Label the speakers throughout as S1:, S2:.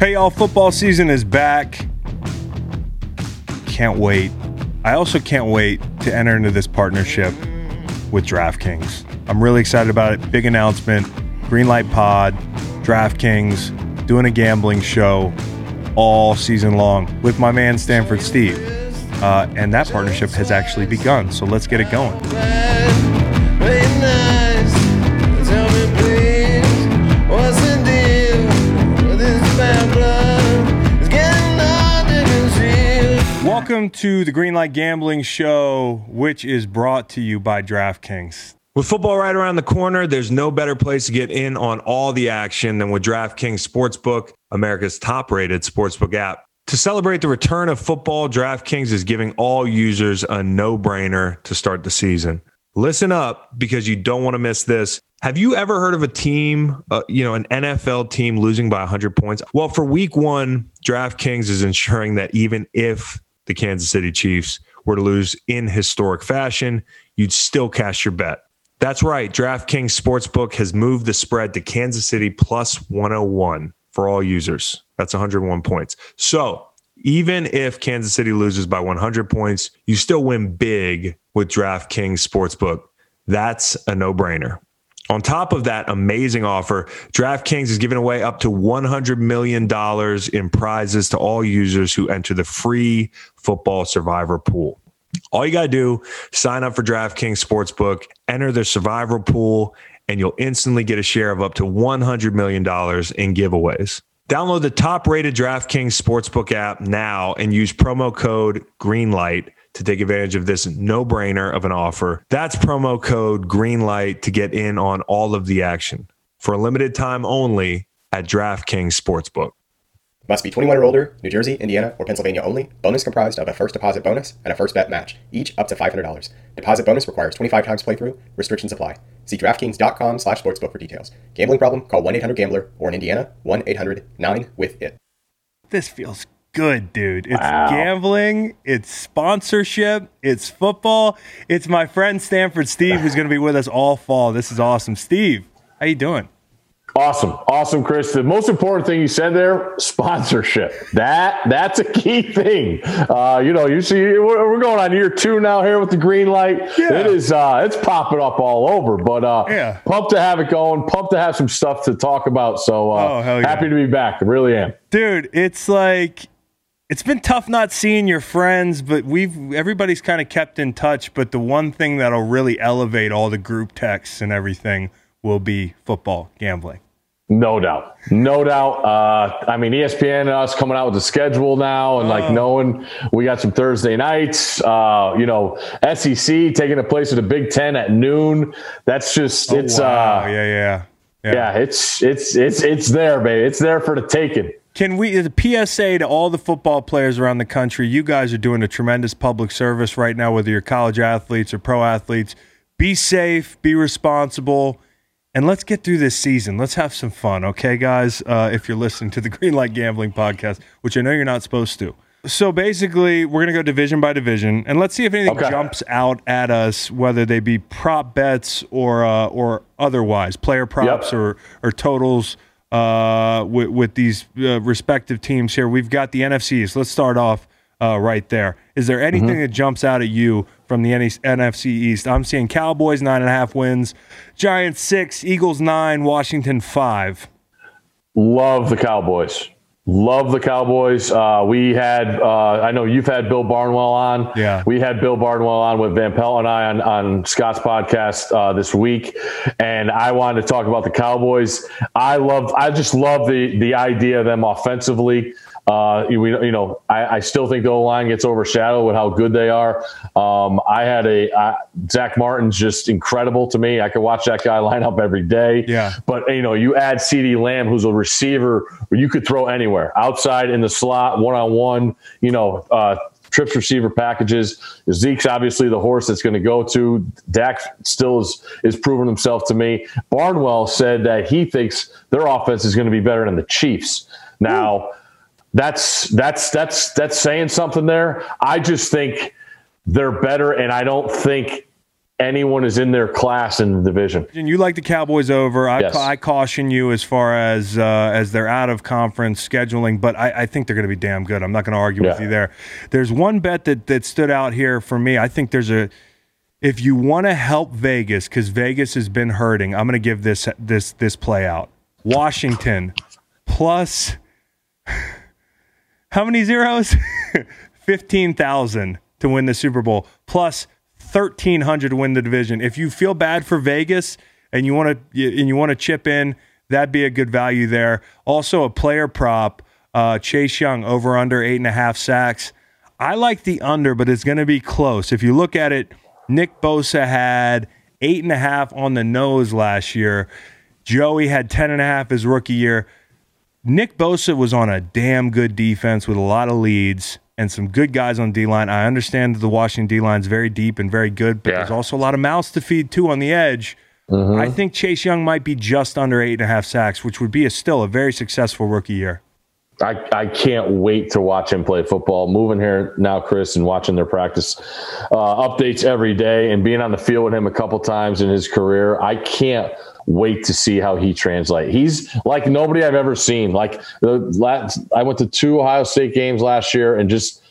S1: Hey, y'all, football season is back. Can't wait. I also can't wait to enter into this partnership with DraftKings. I'm really excited about it. Big announcement Greenlight Pod, DraftKings, doing a gambling show all season long with my man Stanford Steve. Uh, and that partnership has actually begun. So let's get it going. Welcome to the Greenlight Gambling Show, which is brought to you by DraftKings.
S2: With football right around the corner, there's no better place to get in on all the action than with DraftKings Sportsbook, America's top rated sportsbook app. To celebrate the return of football, DraftKings is giving all users a no brainer to start the season. Listen up because you don't want to miss this. Have you ever heard of a team, uh, you know, an NFL team losing by 100 points? Well, for week one, DraftKings is ensuring that even if the Kansas City Chiefs were to lose in historic fashion, you'd still cash your bet. That's right. DraftKings Sportsbook has moved the spread to Kansas City plus 101 for all users. That's 101 points. So even if Kansas City loses by 100 points, you still win big with DraftKings Sportsbook. That's a no brainer. On top of that amazing offer, DraftKings is giving away up to $100 million in prizes to all users who enter the free football survivor pool. All you got to do, sign up for DraftKings Sportsbook, enter the survivor pool, and you'll instantly get a share of up to $100 million in giveaways. Download the top rated DraftKings Sportsbook app now and use promo code GREENLIGHT to take advantage of this no brainer of an offer. That's promo code GREENLIGHT to get in on all of the action for a limited time only at DraftKings Sportsbook.
S3: Must be 21 or older, New Jersey, Indiana, or Pennsylvania only. Bonus comprised of a first deposit bonus and a first bet match, each up to $500. Deposit bonus requires 25 times playthrough. Restrictions apply. See DraftKings.com slash sportsbook for details. Gambling problem? Call 1-800-GAMBLER or in Indiana, 1-800-9-WITH-IT.
S1: This feels good, dude. It's wow. gambling, it's sponsorship, it's football. It's my friend Stanford Steve who's going to be with us all fall. This is awesome. Steve, how you doing?
S4: Awesome, awesome, Chris. The most important thing you said there: sponsorship. That that's a key thing. Uh, you know, you see, we're, we're, going on year two now here with the green light. Yeah. It is, uh, it's popping up all over. But uh, yeah. pumped to have it going. Pumped to have some stuff to talk about. So uh, oh, yeah. happy to be back. I really am,
S1: dude. It's like it's been tough not seeing your friends, but we've everybody's kind of kept in touch. But the one thing that'll really elevate all the group texts and everything will be football gambling.
S4: No doubt. No doubt. Uh, I mean, ESPN and us coming out with the schedule now and like oh. knowing we got some Thursday nights, uh, you know, SEC taking a place of the Big Ten at noon. That's just, oh, it's, wow.
S1: uh, yeah, yeah,
S4: yeah. Yeah. It's, it's, it's, it's there, baby. It's there for the taking.
S1: Can we, the PSA to all the football players around the country, you guys are doing a tremendous public service right now, whether you're college athletes or pro athletes. Be safe, be responsible and let's get through this season. Let's have some fun, okay, guys? Uh, if you're listening to the Greenlight Gambling Podcast, which I know you're not supposed to. So basically, we're going to go division by division, and let's see if anything okay. jumps out at us, whether they be prop bets or uh, or otherwise, player props yep. or or totals uh, with, with these uh, respective teams here. We've got the NFCs. Let's start off uh, right there. Is there anything mm-hmm. that jumps out at you from the NFC East. I'm seeing Cowboys nine and a half wins, Giants six, Eagles nine, Washington five.
S4: Love the Cowboys. Love the Cowboys. Uh, we had, uh, I know you've had Bill Barnwell on.
S1: Yeah.
S4: We had Bill Barnwell on with Van Pelt and I on, on Scott's podcast uh, this week. And I wanted to talk about the Cowboys. I love, I just love the, the idea of them offensively. Uh, we, you know, I, I, still think the O line gets overshadowed with how good they are. Um, I had a uh, Zack Martin's just incredible to me. I could watch that guy line up every day.
S1: Yeah.
S4: But you know, you add CeeDee Lamb, who's a receiver you could throw anywhere, outside in the slot, one on one. You know, uh, trips receiver packages. Zeke's obviously the horse that's going to go to. Dak still is is proving himself to me. Barnwell said that he thinks their offense is going to be better than the Chiefs. Now. That's that's that's that's saying something there. I just think they're better, and I don't think anyone is in their class in the division.
S1: And you like the Cowboys over. I,
S4: Yes.
S1: I caution you as far as uh, as they're out of conference scheduling, but I, I think they're going to be damn good. I'm not going to argue with you there. There's one bet that that stood out here for me. I think there's a if you want to help Vegas because Vegas has been hurting. I'm going to give this this this play out. Washington plus how many zeros? Fifteen thousand to win the Super Bowl plus thirteen hundred to win the division. If you feel bad for Vegas and you want to and you want to chip in, that'd be a good value there. Also, a player prop, uh, Chase Young over under eight and a half sacks. I like the under, but it's going to be close. If you look at it, Nick Bosa had eight and a half on the nose last year. Joey had ten and a half his rookie year. Nick Bosa was on a damn good defense with a lot of leads and some good guys on D line. I understand that the Washington D line is very deep and very good, but
S4: Yeah.
S1: there's also a lot of mouths to feed too on the edge. I think Chase Young might be just under eight and a half sacks, which would be a, still a very successful rookie year.
S4: I, I can't wait to watch him play football. Moving here now, Chris, and watching their practice uh, updates every day and being on the field with him a couple times in his career, I can't wait to see how he translates. He's like nobody I've ever seen. Like the last, I went to two Ohio State games last year and just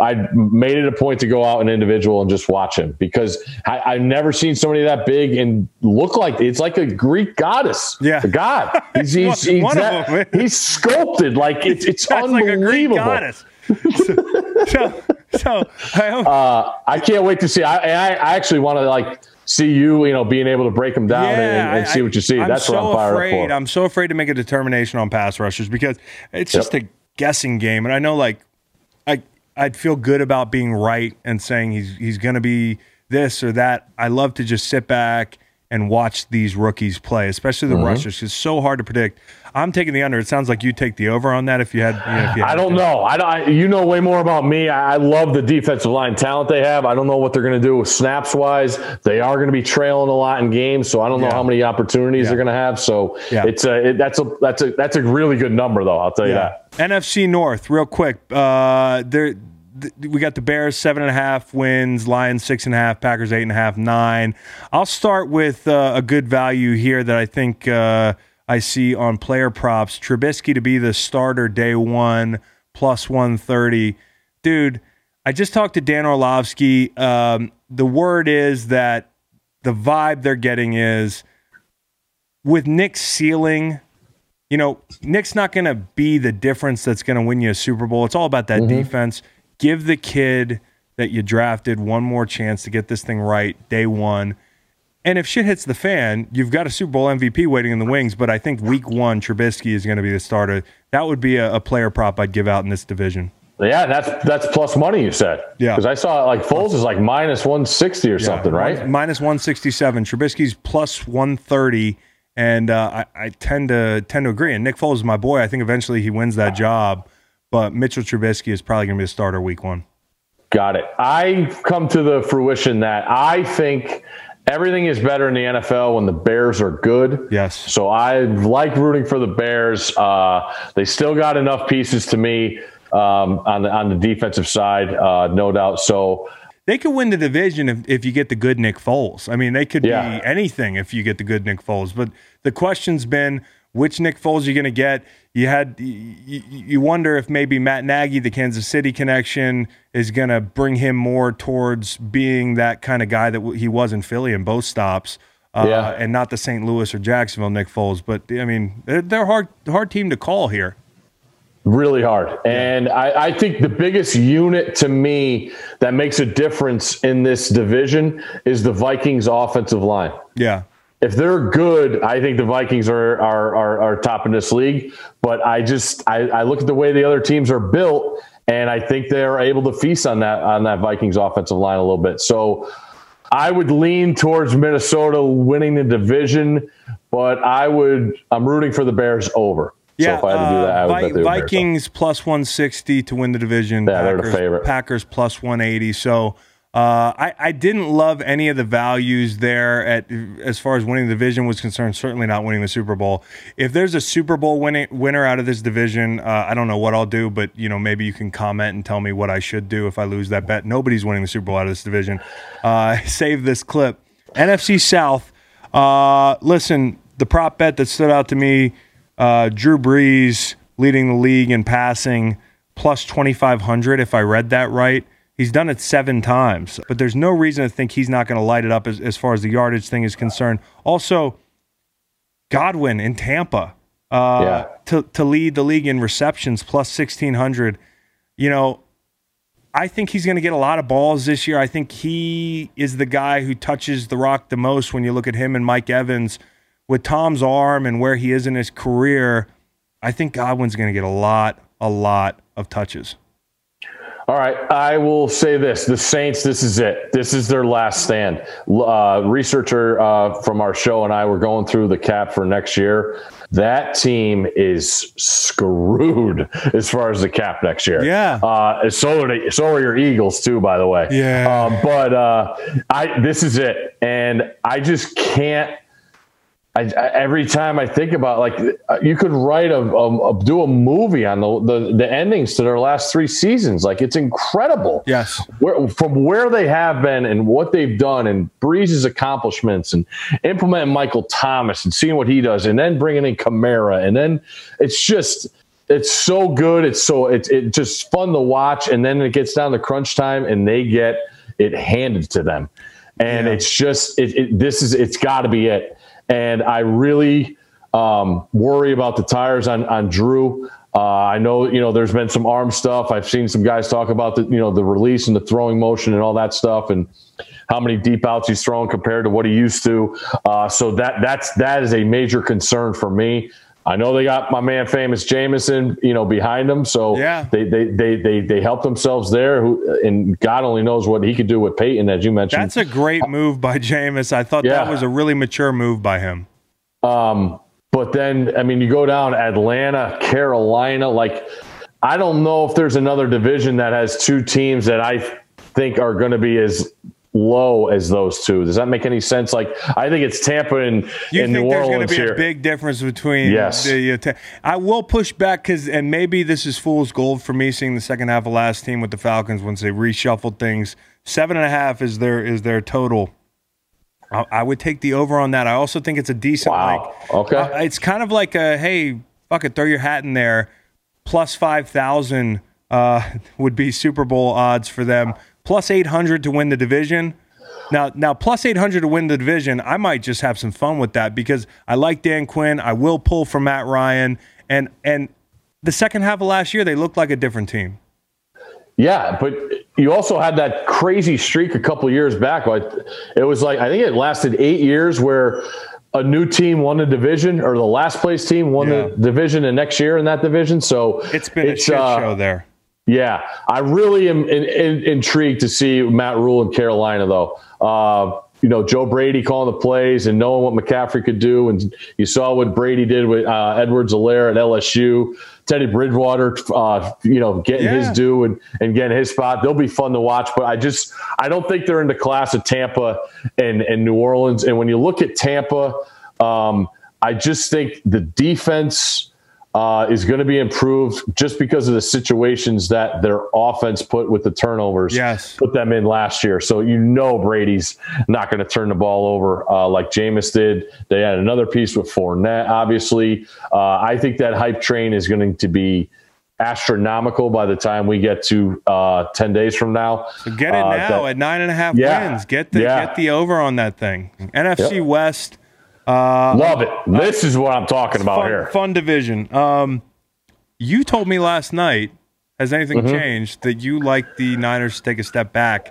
S4: I made it a point to go out an individual and just watch him because I, I've never seen somebody that big and look like it's like a Greek goddess.
S1: Yeah.
S4: a god. He's he's, he's, that-
S1: them.
S4: he's sculpted like it's it's
S1: That's like a Greek
S4: unbelievable.
S1: goddess. so, so I
S4: uh, I can't wait to see. I, I, I actually want to like see you, you know, being able to break them down and, and
S1: I-
S4: see what you see.
S1: I'm
S4: That's
S1: so
S4: what I'm fired
S1: afraid.
S4: up for.
S1: I'm so afraid to make a determination on pass rushers because it's just a guessing game, and I know like I I'd feel good about being right and saying he's he's going to be this or that. I love to just sit back and watch these rookies play, especially
S4: Mm-hmm.
S1: the rushers. It's so hard to predict. I'm taking the under. It sounds like you take the over on that if you had. You know, if you
S4: I don't know. I, don't- I you know way more about me. I, I love the defensive line talent they have. I don't know what they're going to do with snaps wise. They are going to be trailing a lot in games, so I don't know
S1: Yeah.
S4: how many opportunities
S1: Yeah.
S4: they're going to have. So
S1: Yeah.
S4: it's a it, that's a that's a that's a really good number though. I'll tell you that.
S1: NFC North, real quick. Uh, there, th- we got the Bears seven and a half wins, Lions six and a half, Packers eight and a half, nine. I'll start with uh, a good value here that I think uh, I see on player props. Trubisky to be the starter day one plus one thirty, dude. I just talked to Dan Orlovsky. Um, the word is that the vibe they're getting is with Nick's ceiling you know, Nick's not going to be the difference that's going to win you a Super Bowl. It's all about that defense. Give the kid that you drafted one more chance to get this thing right day one. And if shit hits the fan, you've got a Super Bowl MVP waiting in the wings. But I think week one, Trubisky is going to be the starter. That would be a, a player prop I'd give out in this division.
S4: Yeah, that's that's plus money. You said.
S1: Yeah.
S4: Because I saw like Foles is like minus one sixty or something, right?
S1: One- minus 167. Trubisky's plus 130. And uh, I, I tend to tend to agree. And Nick Foles is my boy. I think eventually he wins that job. But Mitchell Trubisky is probably going to be the starter week one.
S4: Got it. I've come to the fruition that I think everything is better in the NFL when the Bears are good.
S1: Yes.
S4: So I like rooting for the Bears. Uh, they still got enough pieces to me um, on the on the defensive side, uh, no doubt. So
S1: They could win the division if, if you get the good Nick Foles. I mean, they could
S4: Yeah.
S1: be anything if you get the good Nick Foles. But the question's been which Nick Foles are you're going to get. You had you, you wonder if maybe Matt Nagy, the Kansas City connection, is going to bring him more towards being that kind of guy that w- he was in Philly in both stops. Uh,
S4: Yeah.
S1: and not the St. Louis or Jacksonville Nick Foles, but I mean they're, they're hard hard team to call here.
S4: really hard. And I, I think the biggest unit to me that makes a difference in this division is the Vikings offensive line.
S1: Yeah,
S4: if they're good, I think the Vikings are are are, are top in this league. But I just I, I look at the way the other teams are built, and I think they're able to feast on that on that Vikings offensive line a little bit. So I would lean towards Minnesota winning the division, but I would I'm rooting for the Bears over.
S1: Yeah,
S4: so if I had to do that, I would
S1: uh,
S4: bet the Bears over.
S1: Vikings plus 160 to win the division.
S4: Yeah, they're the favorite.
S1: Packers plus 180. So uh, I, I didn't love any of the values there at as far as winning the division was concerned. Certainly not winning the Super Bowl. If there's a Super Bowl winning, winner out of this division, uh, I don't know what I'll do, but you know maybe you can comment and tell me what I should do if I lose that bet. Nobody's winning the Super Bowl out of this division. Uh, save this clip. NFC South. Uh, listen, the prop bet that stood out to me: uh, Drew Brees leading the league in passing, plus twenty five hundred. If I read that right, he's done it seven times. But there's no reason to think he's not going to light it up as, as far as the yardage thing is concerned. Also, Godwin in Tampa uh,
S4: Yeah.
S1: to to lead the league in receptions, plus sixteen hundred. You know, I think he's going to get a lot of balls this year. I think he is the guy who touches the rock the most when you look at him and Mike Evans with Tom's arm and where he is in his career. I think Godwin's going to get a lot, a lot of touches.
S4: All right, I will say this: the Saints. This is it. This is their last stand. Uh, researcher uh, from our show and I were going through the cap for next year. That team is screwed as far as the cap next year.
S1: Yeah.
S4: Uh, so are so are your Eagles too, by the way.
S1: Yeah.
S4: Um, but uh, I this is it, and I just can't. I, I, every time I think about like uh, you could write a, a, a do a movie on the, the the endings to their last three seasons. Like it's incredible.
S1: Yes.
S4: Where, from where they have been and what they've done and Brees's accomplishments and implementing Michael Thomas and seeing what he does and then bringing in Kamara and then it's just it's so good. It's so it's it just fun to watch. And then it gets down to crunch time and they get it handed to them. And
S1: Yeah.
S4: it's just it, it this is it's got to be it. And I really um, worry about the tires on on Drew. Uh, I know you know there's been some arm stuff. I've seen some guys talk about the you know the release and the throwing motion and all that stuff and how many deep outs he's thrown compared to what he used to. Uh, so that that's that is a major concern for me. I know they got my man famous Jameis, you know, behind them. So
S1: Yeah.
S4: they they they they they help themselves there. Who and God only knows what he could do with Peyton, as you mentioned.
S1: That's a great move by Jameis. I thought that was a really mature move by him.
S4: Um, but then, I mean, you go down Atlanta, Carolina. Like, I don't know if there's another division that has two teams that I think are going to be as low as those two. Does that make any sense? Like, I think it's Tampa and,
S1: You
S4: and
S1: think
S4: New
S1: there's going
S4: Orleans
S1: to be
S4: here.
S1: a big difference between
S4: Yes.
S1: the uh, I will push back because, and maybe this is fool's gold for me seeing the second half of last team with the Falcons once they reshuffled things. Seven and a half is their is their total. I, I would take the over on that. I also think it's a decent.
S4: Wow.
S1: Like,
S4: Okay.
S1: uh, it's kind of like a hey, fuck it, throw your hat in there. Plus five thousand uh, would be Super Bowl odds for them. Plus eight hundred to win the division. Now, now plus eight hundred to win the division. I might just have some fun with that because I like Dan Quinn. I will pull for Matt Ryan, and and the second half of last year they looked like a different team.
S4: Yeah, but you also had that crazy streak a couple years back. It was like I think it lasted eight years where a new team won the division, or the last place team won
S1: Yeah.
S4: the division, the next year in that division. So
S1: It's been a shit
S4: uh,
S1: show there.
S4: Yeah, I really am in, in, intrigued to see Matt Rhule in Carolina, though. Uh, you know, Joe Brady calling the plays and knowing what McCaffrey could do, and you saw what Brady did with uh, Edwards-Helaire at LSU. Teddy Bridgewater, uh, you know, getting his due and, and getting his spot. They'll be fun to watch, but I just I don't think they're in the class of Tampa and, and New Orleans. And when you look at Tampa, um, I just think the defense uh, is going to be improved just because of the situations that their offense put with the turnovers.
S1: Yes.
S4: Put them in last year. So you know Brady's not going to turn the ball over uh, like Jameis did. They had another piece with Fournette, obviously. Uh, I think that hype train is going to be astronomical by the time we get to uh, 10 days from now.
S1: So get it
S4: Uh,
S1: now
S4: that-
S1: at nine and a half
S4: Yeah.
S1: wins. Get the
S4: Yeah.
S1: get the over on that thing. NFC
S4: Yep.
S1: West.
S4: Love it. This is what I'm talking about
S1: fun,
S4: here.
S1: fun division. Um, you told me last night. Has anything
S4: Mm-hmm.
S1: changed that you like the Niners to take a step back?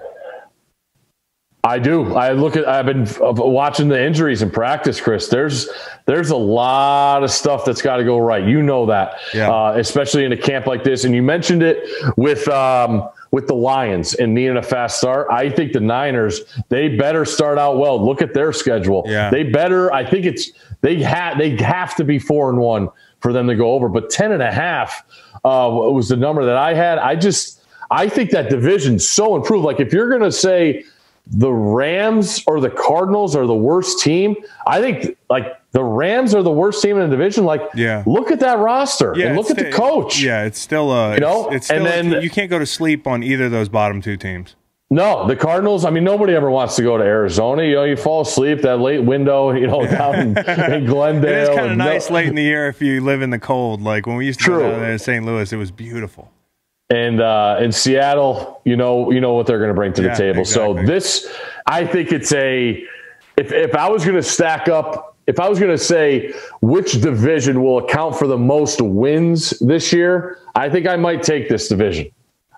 S4: I do. I look at. I've been uh, watching the injuries in practice, Chris. There's there's a lot of stuff that's got to go right. You know that,
S1: Yeah.
S4: uh, especially in a camp like this. And you mentioned it with um, with the Lions and needing a fast start. I think the Niners they better start out well. Look at their schedule.
S1: Yeah.
S4: They better. I think it's they have they have to be four and one for them to go over. But ten and a half uh, was the number that I had. I just I think that division's so improved. Like if you're gonna say the Rams or the Cardinals are the worst team. I think like the Rams are the worst team in the division. Like,
S1: Yeah.
S4: look at that roster and look at the coach.
S1: Yeah, it's still a.
S4: You know,
S1: it's, it's still
S4: and
S1: a-
S4: then-
S1: you can't go to sleep on either of those bottom two teams.
S4: No, the Cardinals. I mean, nobody ever wants to go to Arizona. You know, you fall asleep that late window. You know, down in, in Glendale.
S1: It is kind of nice
S4: no-
S1: late in the year if you live in the cold. Like when we used to
S4: True.
S1: go down there in St. Louis, it was beautiful.
S4: And uh, in Seattle, you know, you know what they're going to bring to
S1: Yeah,
S4: the table. So this, I think it's a. If if I was going to stack up, if I was going to say which division will account for the most wins this year, I think I might take this division.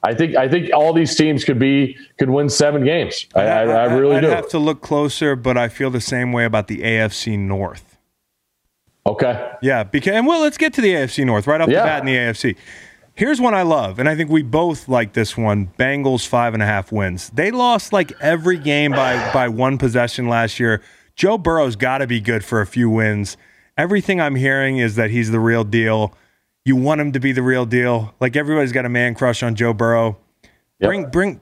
S4: I think I think all these teams could be could win seven games. I, I, I really
S1: I'd
S4: do.
S1: have to look closer, but I feel the same way about the AFC North.
S4: okay.
S1: Yeah, because and well, let's get to the AFC North right off
S4: Yeah.
S1: the bat in the AFC. Here's one I love, and I think we both like this one. Bengals five and a half wins. They lost like every game by by one possession last year. Joe Burrow's got to be good for a few wins. Everything I'm hearing is that he's the real deal. You want him to be the real deal. Like everybody's got a man crush on Joe Burrow.
S4: Yep.
S1: Bring bring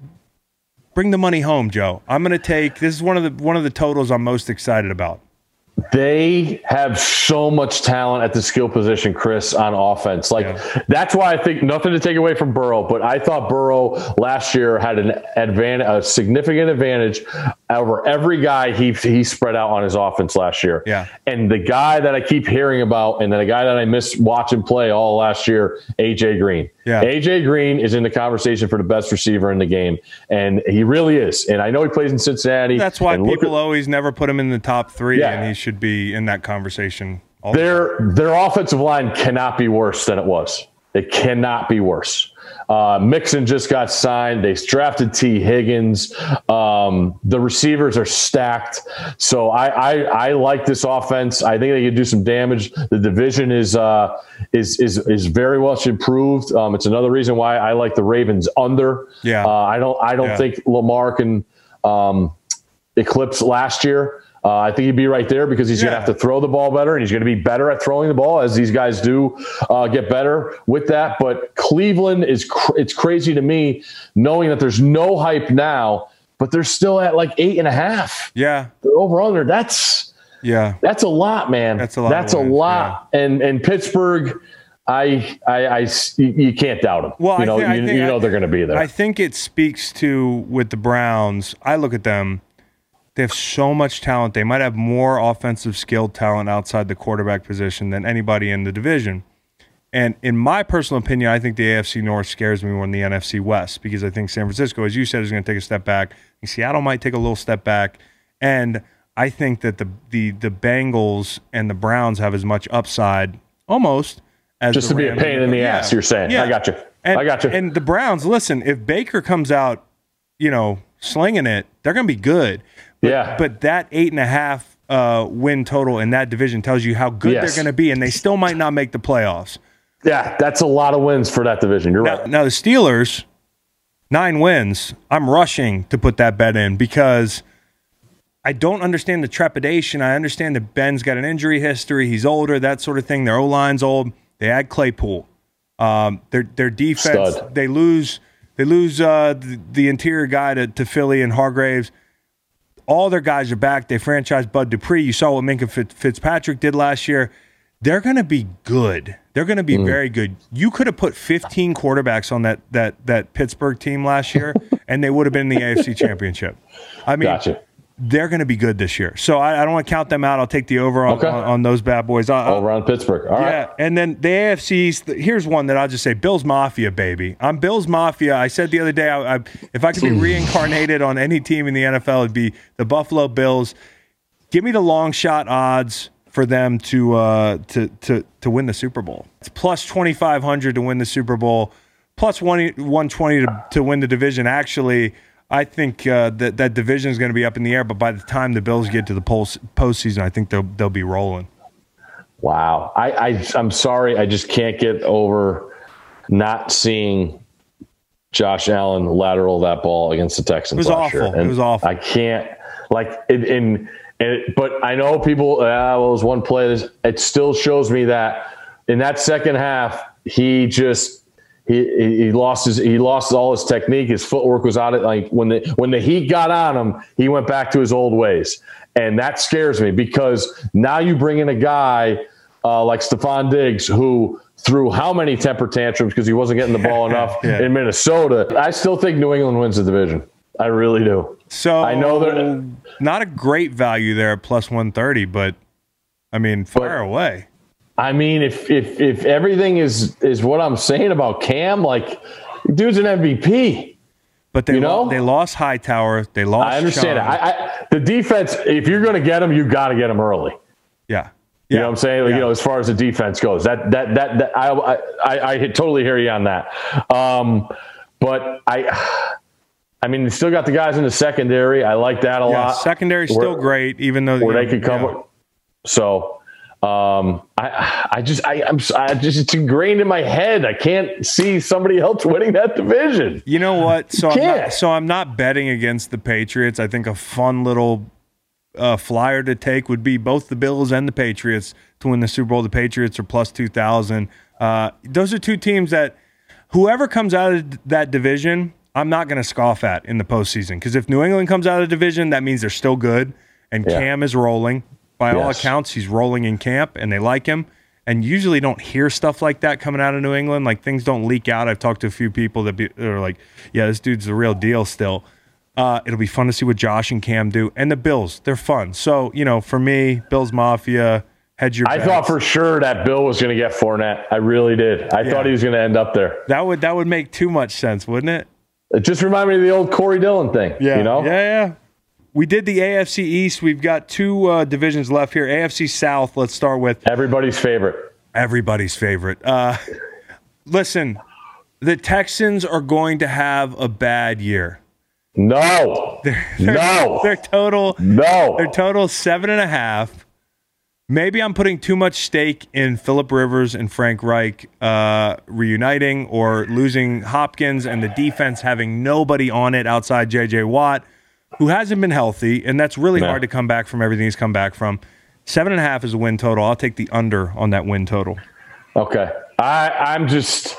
S1: bring the money home, Joe. I'm going to take this is one of the one of the totals I'm most excited about.
S4: They have so much talent at the skill position, Chris, on offense. Like
S1: Yeah.
S4: that's why I think nothing to take away from Burrow, but I thought Burrow last year had an advantage, a significant advantage over every guy he he spread out on his offense last year.
S1: Yeah.
S4: And the guy that I keep hearing about, and then a guy that I miss watching play all last year, AJ Green.
S1: Yeah.
S4: AJ Green is in the conversation for the best receiver in the game, and he really is. And I know he plays in Cincinnati.
S1: That's why people
S4: at-
S1: always never put him in the top three,
S4: Yeah.
S1: and he should be in that conversation. All the
S4: their their offensive line cannot be worse than it was. It cannot be worse. Uh, Mixon just got signed. They drafted Tee Higgins. Um, the receivers are stacked. So I, I I like this offense. I think they can do some damage. The division is uh, is is is very much improved. Um, it's another reason why I like the Ravens under.
S1: Yeah.
S4: Uh, I don't I don't
S1: Yeah.
S4: think Lamar can um, eclipse last year. Uh, I think he'd be right there because he's going to have to throw the ball better, and he's going to be better at throwing the ball as these guys do uh, get better with that. But Cleveland is cr- it's crazy to me knowing that there's no hype now, but they're still at like eight and a half.
S1: yeah,
S4: They're over under. That's
S1: yeah.
S4: that's a lot, man.
S1: That's a lot
S4: That's a lot. And and Pittsburgh, I, I, I, you can't doubt them.
S1: Well,
S4: you
S1: I
S4: know
S1: thi- I
S4: you,
S1: think-
S4: you know they're going to be there.
S1: I think it speaks to with the Browns. I look at them; they have so much talent. They might have more offensive skilled talent outside the quarterback position than anybody in the division. And in my personal opinion, I think the AFC North scares me more than the NFC West because I think San Francisco, as you said, is going to take a step back. Seattle might take a little step back, and I think that the the the Bengals and the Browns have as much upside, almost as
S4: Just to be a pain in the
S1: yeah.
S4: ass, you're saying. yeah. I got you.
S1: And,
S4: I got you.
S1: And the Browns, listen, if Baker comes out, you know, slinging it, they're going to be good.
S4: Yeah.
S1: But that eight and a half uh, win total in that division tells you how good
S4: Yes.
S1: they're going to be, and they still might not make the playoffs.
S4: yeah, that's a lot of wins for that division. You're
S1: Now,
S4: right.
S1: now the Steelers, nine wins. I'm rushing to put that bet in because I don't understand the trepidation. I understand that Ben's got an injury history. He's older, that sort of thing. Their O line's old. They add Claypool. Um, their their defense.
S4: Stud.
S1: They lose. They lose uh, the, the interior guy to, to Philly and Hargraves. All their guys are back. They franchised Bud Dupree. You saw what Minkah Fitzpatrick did last year. They're going to be good. They're going to
S4: Mm.
S1: be very good. You could have put 15 quarterbacks on that that that Pittsburgh team last year, and they would have been in the AFC Championship. I mean,
S4: Gotcha.
S1: They're going to be good this year. So I, I don't want to count them out. I'll take the over on,
S4: Okay.
S1: on, on those bad boys. I,
S4: All around Pittsburgh. All right.
S1: yeah, and then the AFC's. Here's one that I'll just say: Bills Mafia, baby. I'm Bills Mafia. I said the other day, I, I, if I could be reincarnated on any team in the NFL, it'd be the Buffalo Bills. Give me the long shot odds for them to uh, to to to win the Super Bowl. It's plus twenty five hundred to win the Super Bowl, plus one one twenty to to win the division. Actually. I think uh, that that division is going to be up in the air, but by the time the Bills get to the post postseason, I think they'll they'll be rolling.
S4: Wow. I, I I'm sorry. I just can't get over not seeing Josh Allen lateral that ball against the Texans.
S1: It was
S4: last year.
S1: awful. It was awful.
S4: I can't like in in and but I know people. Uh, well, it was one play. It still shows me that in that second half, he just. He, he lost his he lost all his technique. His footwork was out of like when the when the heat got on him, he went back to his old ways, and that scares me because now you bring in a guy uh, like Stefon Diggs who threw how many temper tantrums because he wasn't getting the ball enough
S1: Yeah.
S4: in Minnesota. I still think New England wins the division. I really do.
S1: So
S4: I know that-
S1: not a great value there at plus 130, but I mean, fire away.
S4: I mean, if if if everything is is what I'm saying about Cam, like dude's an MVP.
S1: But they
S4: You
S1: lo-
S4: know?
S1: they lost Hightower. They lost.
S4: I understand it. I, I, the defense, if you're going to get him, you got to get him early.
S1: yeah.
S4: You know what I'm saying? Like,
S1: Yeah.
S4: You know, as far as the defense goes, that that that, that I, I I totally hear you on that. Um, but I, I mean, still got the guys in the secondary. I like that a
S1: Yeah,
S4: lot.
S1: secondary still great, even though
S4: where they could cover.
S1: yeah.
S4: So, um, I I just I I'm I just it's ingrained in my head. I can't see somebody else winning that division.
S1: You know what? So I'm not, so I'm not betting against the Patriots. I think a fun little uh, flyer to take would be both the Bills and the Patriots to win the Super Bowl. The Patriots are plus two thousand. Uh, those are two teams that whoever comes out of that division, I'm not going to scoff at in the postseason because if New England comes out of the division, that means they're still good, and
S4: Yeah.
S1: Cam is rolling. By all accounts, he's rolling in camp, and they like him. And usually don't hear stuff like that coming out of New England. Like things don't leak out. I've talked to a few people that, be, that are like, "Yeah, this dude's the real deal." Still, uh, it'll be fun to see what Josh and Cam do. And the Bills, they're fun. So you know, for me, Bills Mafia, hedge your.
S4: I
S1: bets.
S4: thought for sure that Bill was going to get Fournette. I really did. I
S1: Yeah.
S4: thought he was going to end up there.
S1: that would that would make too much sense, wouldn't it?
S4: It just reminded me of the old Corey Dillon thing.
S1: Yeah,
S4: you know.
S1: yeah, yeah. We did the AFC East. We've got two uh, divisions left here. AFC South. Let's start with
S4: Everybody's favorite.
S1: everybody's favorite. Uh, listen, the Texans are going to have a bad year.
S4: No. no.
S1: Their total,
S4: no.
S1: their total seven and a half. Maybe I'm putting too much stake in Philip Rivers and Frank Reich uh, reuniting or losing Hopkins and the defense having nobody on it outside J.J. Watt, who hasn't been healthy, and that's really
S4: No.
S1: hard to come back from everything he's come back from. Seven and a half is a win total. I'll take the under on that win total.
S4: Okay. I, I'm just,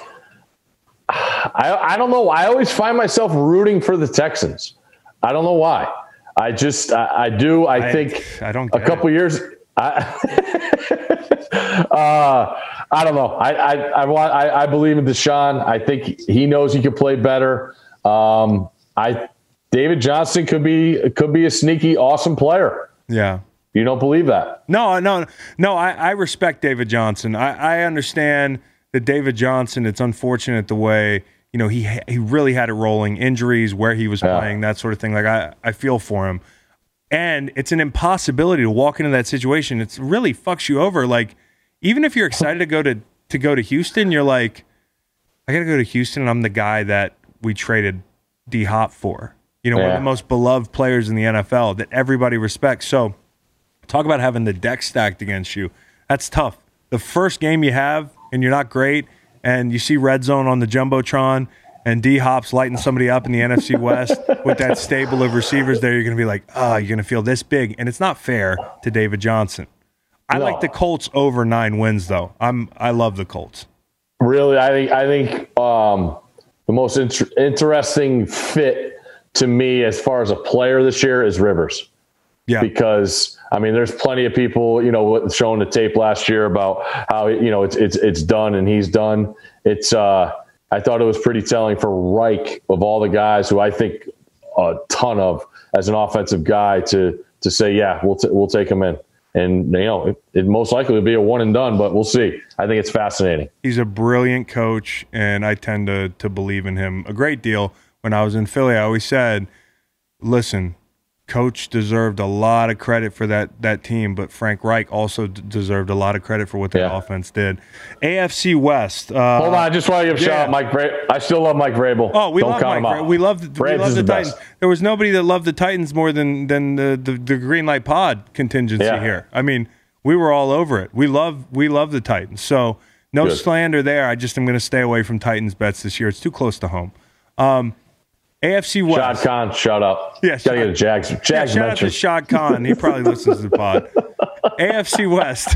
S4: I, I don't know. I always find myself rooting for the Texans. I don't know why. I just, I, I do. I,
S1: I-
S4: think
S1: I don't
S4: a couple years. I, uh, I don't know. I, I, I want, I, I believe in Deshaun. I think he knows he could play better. Um, I, David Johnson could be, could be a sneaky, awesome player.
S1: Yeah.
S4: You don't believe that?
S1: No, no, no. I, I respect David Johnson. I, I understand that David Johnson. It's unfortunate the way you know he he really had it rolling, injuries, where he was
S4: Yeah.
S1: playing, that sort of thing. Like I, I feel for him, and it's an impossibility to walk into that situation. It's really fucks you over. Like even if you're excited to go to to go to Houston, you're like, I got to go to Houston, and I'm the guy that we traded D Hop for. You know, one of the most beloved players in the NFL that everybody respects. So talk about having the deck stacked against you. That's tough. The first game you have and you're not great, and you see red zone on the jumbotron, and D Hop's lighting somebody up in the NFC West with that stable of receivers there, you're going to be like, oh, you're going to feel this big, and it's not fair to David Johnson. I
S4: No.
S1: like the Colts over nine wins though. I'm I love the Colts.
S4: Really, I think I think um, the most inter- interesting fit to me as far as a player this year is Rivers
S1: Yeah,
S4: because I mean, there's plenty of people you know showing the tape last year about how you know it's it's it's done and he's done. It's uh, I thought it was pretty telling for Reich of all the guys who I think a ton of as an offensive guy to to say yeah we'll t- we'll take him in. And you know, it, it most likely would be a one and done, but we'll see. I think it's fascinating.
S1: he's a brilliant coach, and I tend to to believe in him a great deal. When I was in Philly, I always said, "Listen, coach deserved a lot of credit for that that team, but Frank Reich also d- deserved a lot of credit for what that
S4: Yeah.
S1: offense did." AFC West. Uh,
S4: Hold on, I just want to give a
S1: yeah.
S4: shout out Mike Vrabel. I still love Mike Vrabel.
S1: Oh, we
S4: Don't
S1: love Mike. We love we love the,
S4: the
S1: Titans.
S4: best.
S1: There was nobody that loved the Titans more than than the the, the Green Light Pod contingency
S4: Yeah.
S1: here. I mean, we were all over it. We love we love the Titans. So no
S4: Good.
S1: slander there. I just am going to stay away from Titans bets this year. It's too close to home. Um, AFC
S4: Shad
S1: West.
S4: Khan, shut up.
S1: Yeah,
S4: gotta
S1: Shad-
S4: get a Jags.
S1: Yeah,
S4: Jags
S1: shout out to. Shad Khan. He probably listens to the pod. AFC West.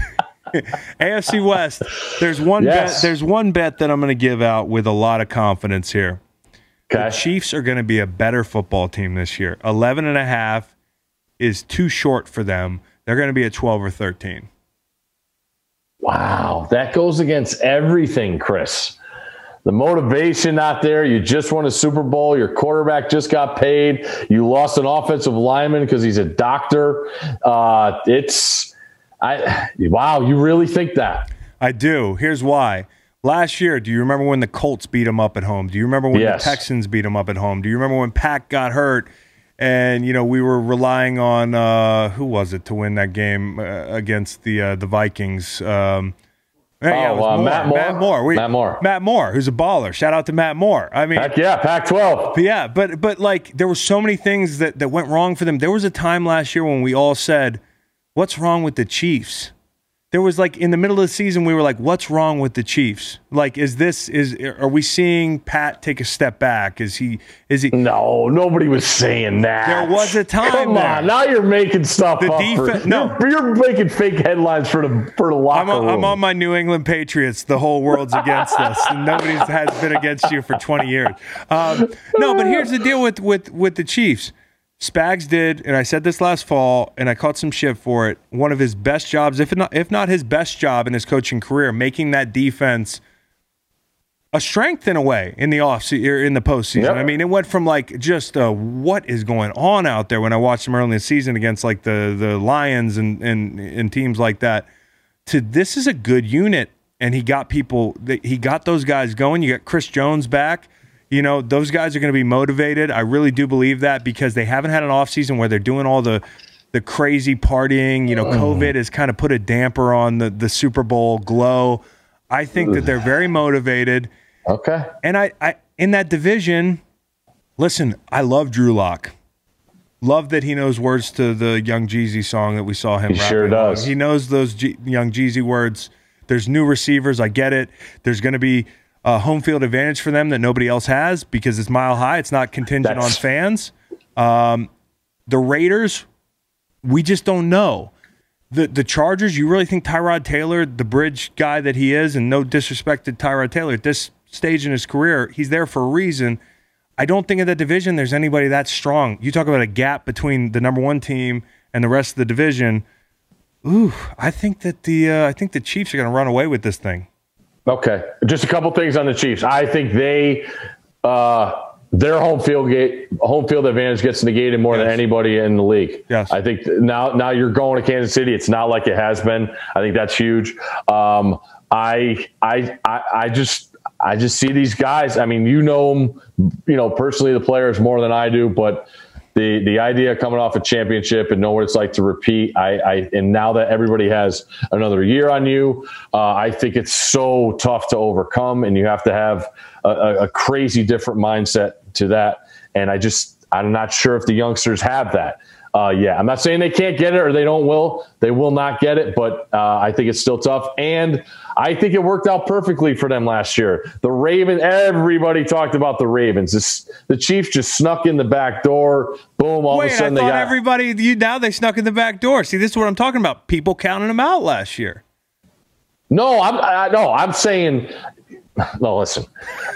S1: AFC West. There's one
S4: Yes.
S1: bet. There's one bet that I'm going to give out with a lot of confidence here. The Chiefs are going to be a better football team this year. 11 and a half is too short for them. They're going to be at 12 or 13.
S4: Wow, that goes against everything, Chris. The motivation not there. You just won a Super Bowl. Your quarterback just got paid. You lost an offensive lineman because he's a doctor. Uh, it's I wow. You really think that?
S1: I do. Here's why. Last year, do you remember when the Colts beat them up at home? Do you remember when
S4: Yes.
S1: the Texans beat them up at home? Do you remember when Pack got hurt and you know we were relying on uh, who was it to win that game uh, against the uh, the Vikings? Um,
S4: Oh,
S1: was
S4: uh,
S1: Moore.
S4: Matt Moore?
S1: Matt Moore. We-
S4: Matt Moore.
S1: Matt Moore, who's a baller. Shout out to Matt Moore. I mean,
S4: Heck yeah, Pac-12.
S1: yeah, but but like there were so many things that that went wrong for them. There was a time last year when we all said, "What's wrong with the Chiefs?" There was like in the middle of the season we were like, "What's wrong with the Chiefs?" Like is this is are we seeing Pat take a step back? Is he is he
S4: No, nobody was saying that.
S1: There was a time
S4: Come
S1: there.
S4: on, now you're making stuff
S1: The
S4: up.
S1: defen-
S4: for,
S1: no.
S4: you're, you're making fake headlines for the for the locker
S1: I'm on,
S4: room.
S1: I'm on my New England Patriots. The whole world's against us, and nobody has been against you for 20 years. Um, no, but here's the deal with with with the Chiefs. Spags did, and I said this last fall, and I caught some shit for it. One of his best jobs, if not if not his best job in his coaching career, making that defense a strength in a way in the off se- in the postseason.
S4: Yep.
S1: I mean, it went from like just uh, what is going on out there when I watched them early in the season against like the the Lions and and and teams like that to this is a good unit and he got people he got those guys going you got chris jones back you know those guys are going to be motivated i really do believe that because they haven't had an offseason where they're doing all the the crazy partying you know mm. covid has kind of put a damper on the the super bowl glow i think that they're very motivated
S4: okay.
S1: and I, I in that division listen i love drew lock Love that he knows words to the Young Jeezy song that we saw him.
S4: He sure does.
S1: He knows those G- Young Jeezy words. There's new receivers. I get it. There's going to be a home field advantage for them that nobody else has because it's mile high. It's not contingent
S4: That's-
S1: on fans. Um, the Raiders, we just don't know. The the Chargers, you really think Tyrod Taylor, the bridge guy that he is, and no disrespect to Tyrod Taylor at this stage in his career, he's there for a reason. I don't think in that division there's anybody that strong. You talk about a gap between the number one team and the rest of the division. Ooh, I think that the uh, I think the Chiefs are going to run away with this thing.
S4: Okay. Just a couple things on the Chiefs. I think they uh their home field gate home field advantage gets negated more than anybody in the league.
S1: Yes.
S4: I think now now you're going to Kansas City. It's not like it has been. I think that's huge. Um I I I, I just I just see these guys. I mean, you know them, you know, personally the players more than I do, but the the idea coming off a championship and know what it's like to repeat. I, I and now that everybody has another year on you, uh, I think it's so tough to overcome, and you have to have a, a crazy different mindset to that. And I just I'm not sure if the youngsters have that. Uh, yeah, I'm not saying they can't get it or they don't will. They will not get it, but uh, I think it's still tough. And I think it worked out perfectly for them last year. The Raven, everybody talked about the Ravens. This, the Chiefs just snuck in the back door. Boom! All
S1: Wait,
S4: of a sudden they
S1: thought
S4: got.
S1: everybody you now they snuck in the back door. See, this is what I'm talking about. People counting them out last year.
S4: no, I'm I, no, I'm saying. No, listen.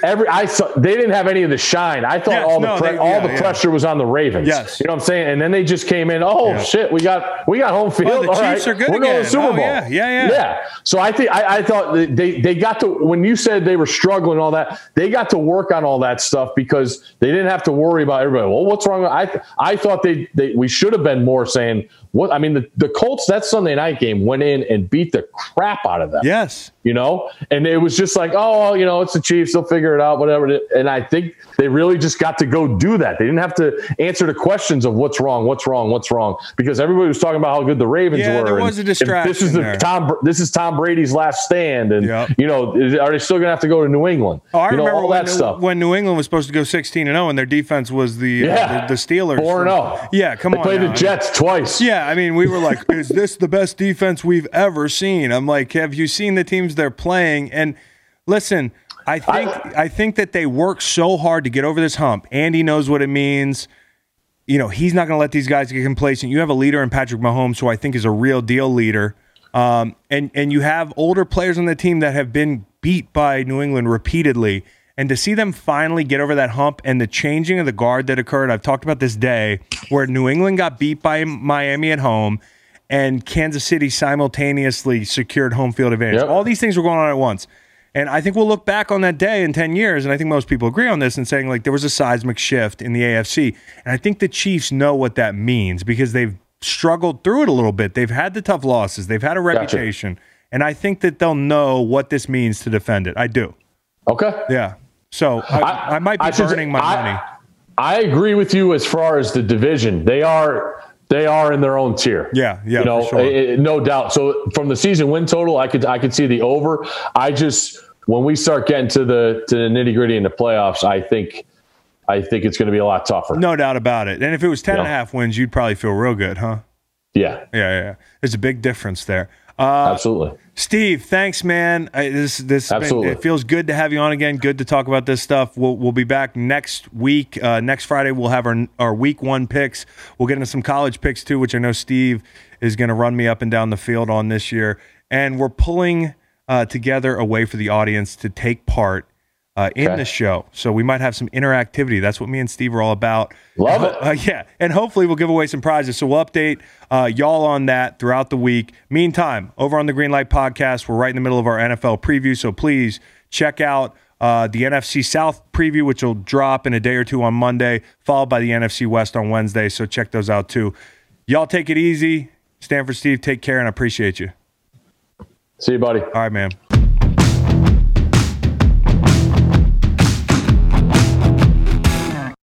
S4: Every I saw they didn't have any of the shine. I thought
S1: Yes,
S4: all the
S1: no,
S4: pre-
S1: they-
S4: all
S1: yeah,
S4: the
S1: yeah.
S4: pressure was on the Ravens.
S1: Yes.
S4: you know what I'm saying. And then they just came in. Oh
S1: Yeah.
S4: shit, we got we got home field.
S1: Oh, the
S4: All
S1: Chiefs
S4: right,
S1: are good
S4: We're going to the Super
S1: Oh,
S4: Bowl.
S1: yeah, yeah, yeah.
S4: yeah. So I think I, I thought they they got to when you said they were struggling all that they got to work on all that stuff because they didn't have to worry about everybody. Well, what's wrong? I I thought they, they we should have been more saying what I mean the the Colts that Sunday night game went in and beat the crap out of them
S1: Yes.
S4: you know and it was just like oh well, you know it's the chiefs they'll figure it out whatever and i think they really just got to go do that they didn't have to answer the questions of what's wrong what's wrong what's wrong because everybody was talking about how good the ravens
S1: Yeah,
S4: were
S1: there
S4: and
S1: was a
S4: if this is
S1: distraction
S4: the
S1: there.
S4: tom this is tom brady's last stand and
S1: Yep.
S4: you know are they still gonna have to go to new england
S1: Oh, I
S4: you know,
S1: remember
S4: all
S1: when,
S4: that stuff
S1: when New England was supposed to go 16 and 0, and their defense was the uh, the, the Steelers.
S4: 4 and 0
S1: Yeah, come
S4: they
S1: on.
S4: played
S1: now.
S4: the jets twice
S1: Yeah, I mean, we were like, is this the best defense we've ever seen? I'm like, have you seen the teams they're playing? And listen, I think I, think that they work so hard to get over this hump. Andy knows what it means. You know, he's not going to let these guys get complacent. You have a leader in Patrick Mahomes, who I think is a real deal leader. Um, and and you have older players on the team that have been beat by New England repeatedly. And to see them finally get over that hump and the changing of the guard that occurred, I've talked about this day where New England got beat by Miami at home and Kansas City simultaneously secured home field advantage.
S4: Yep.
S1: All these things were going on at once. And I think we'll look back on that day in 10 years, and I think most people agree on this and saying, like, there was a seismic shift in the AFC. And I think the Chiefs know what that means because they've struggled through it a little bit. They've had the tough losses, they've had a reputation. And I think that they'll know what this means to defend it. I do.
S4: Okay.
S1: Yeah. So I, I, might be
S4: I
S1: burning my
S4: I-
S1: money.
S4: I agree with you as far as the division. They are they are in their own tier.
S1: Yeah, yeah,
S4: you know,
S1: for sure.
S4: eh, no doubt. So from the season win total, I could I could see the over. I just when we start getting to the to the nitty gritty in the playoffs, I think I think it's going to be a lot tougher.
S1: No doubt about it. And if it was 10 and a half wins, you'd probably feel real good, huh?
S4: Yeah,
S1: Yeah, yeah. yeah. There's a big difference there. Uh,
S4: absolutely.
S1: Steve, thanks, man. I, this this been- it feels good to have you on again. Good to talk about this stuff. We'll we'll be back next week. Uh, next Friday, we'll have our our week one picks. We'll get into some college picks too, which I know Steve is going to run me up and down the field on this year. And we're pulling uh, together a way for the audience to take part uh, in
S4: Okay.
S1: the show. So we might have some interactivity. That's what me and Steve are all about.
S4: Love it.
S1: uh, yeah, and hopefully we'll give away some prizes. So we'll update uh, y'all on that throughout the week. Meantime, over on the Green Light Podcast, we're right in the middle of our NFL preview. So please check out uh, the NFC South preview, which will drop in a day or two on Monday, followed by the NFC West on Wednesday. So check those out too. Y'all take it easy. Stanford Steve, take care, and I appreciate you.
S4: See you, buddy.
S1: All right, man.